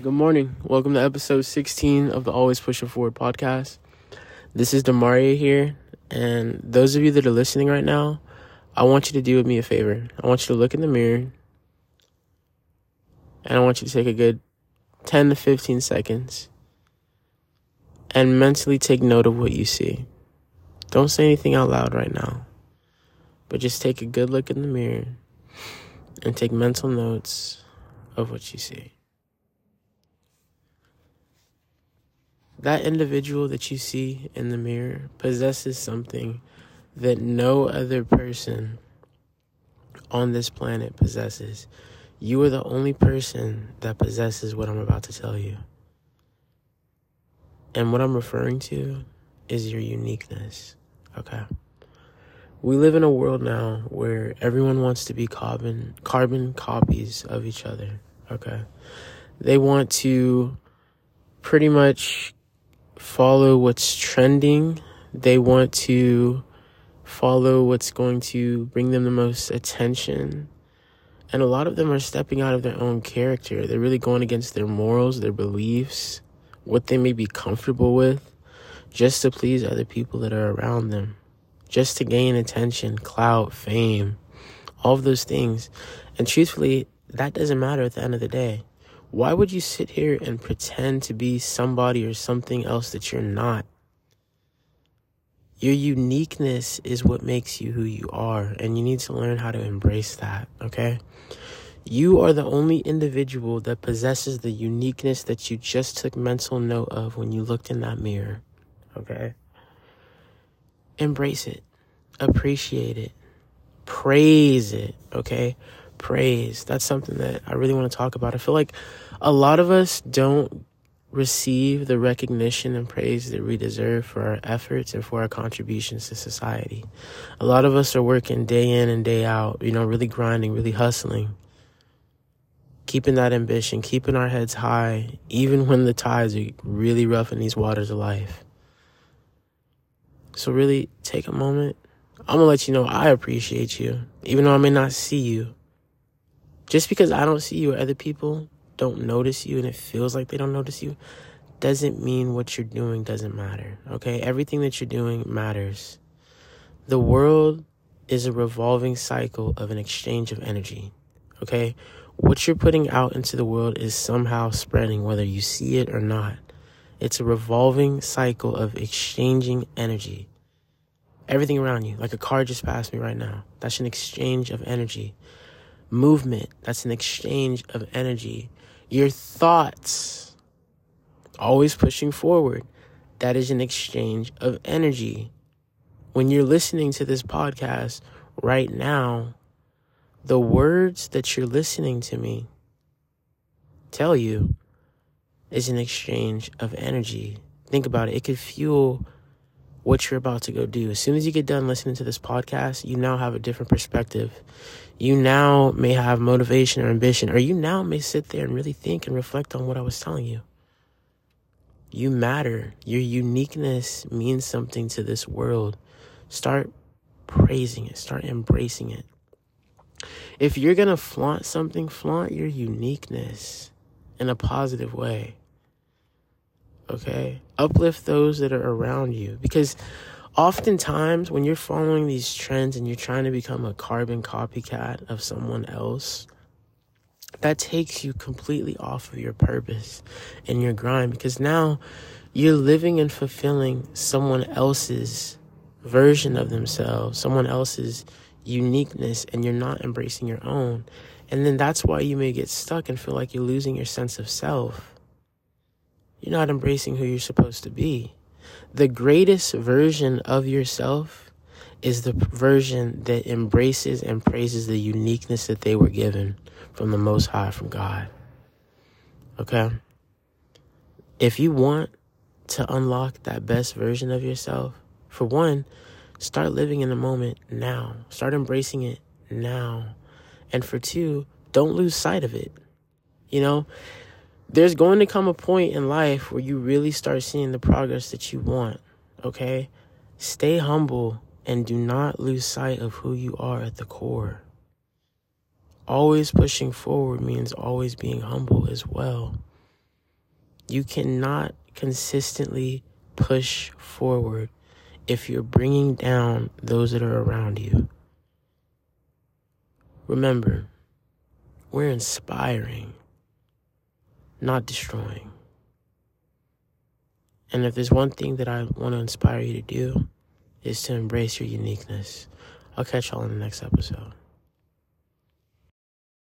Good morning. Welcome to episode 16 of the Always Pushing Forward podcast. This is Demaria here, and those of you that are listening right now, I want you to do me a favor. I want you to look in the mirror, and I want you to take a good 10 to 15 seconds and mentally take note of what you see. Don't say anything out loud right now, but just take a good look in the mirror and take mental notes of what you see. That individual that you see in the mirror possesses something that no other person on this planet possesses. You are the only person that possesses what I'm about to tell you. And what I'm referring to is your uniqueness. Okay. We live in a world now where everyone wants to be carbon carbon copies of each other. Okay. They want to pretty much follow what's trending. They want to follow what's going to bring them the most attention. And a lot of them are stepping out of their own character. They're really going against their morals, their beliefs, what they may be comfortable with, just to please other people that are around them, just to gain attention, clout, fame, all of those things. And truthfully, that doesn't matter at the end of the day. Why would you sit here and pretend to be somebody or something else that you're not? Your uniqueness is what makes you who you are, and you need to learn how to embrace that, okay? You are the only individual that possesses the uniqueness that you just took mental note of when you looked in that mirror, okay? Embrace it, appreciate it, praise it, okay? Praise. That's something that I really want to talk about. I feel like a lot of us don't receive the recognition and praise that we deserve for our efforts and for our contributions to society. A lot of us are working day in and day out, you know, really grinding, really hustling, keeping that ambition, keeping our heads high, even when the tides are really rough in these waters of life. So, really take a moment. I'm gonna let you know I appreciate you, even though I may not see you. Just because I don't see you or other people don't notice you and it feels like they don't notice you doesn't mean what you're doing doesn't matter. Okay? Everything that you're doing matters. The world is a revolving cycle of an exchange of energy. Okay? What you're putting out into the world is somehow spreading, whether you see it or not. It's a revolving cycle of exchanging energy. Everything around you, like a car just passed me right now, that's an exchange of energy movement. That's an exchange of energy. Your thoughts, always pushing forward. That is an exchange of energy. When you're listening to this podcast right now, the words that you're listening to me tell you is an exchange of energy. Think about it. It could fuel what you're about to go do. As soon as you get done listening to this podcast, you now have a different perspective. You now may have motivation or ambition, or you now may sit there and really think and reflect on what I was telling you. You matter. Your uniqueness means something to this world. Start praising it, start embracing it. If you're going to flaunt something, flaunt your uniqueness in a positive way okay? Uplift those that are around you because oftentimes when you're following these trends and you're trying to become a carbon copycat of someone else, that takes you completely off of your purpose and your grind because now you're living and fulfilling someone else's version of themselves, someone else's uniqueness, and you're not embracing your own. And then that's why you may get stuck and feel like you're losing your sense of self you're not embracing who you're supposed to be. The greatest version of yourself is the version that embraces and praises the uniqueness that they were given from the Most High, from God. Okay? If you want to unlock that best version of yourself, for one, start living in the moment now. Start embracing it now. And for two, don't lose sight of it. You know, there's going to come a point in life where you really start seeing the progress that you want, okay? Stay humble and do not lose sight of who you are at the core. Always pushing forward means always being humble as well. You cannot consistently push forward if you're bringing down those that are around you. Remember, we're inspiring, not destroying. And if there's one thing that I want to inspire you to do, is to embrace your uniqueness. I'll catch y'all in the next episode.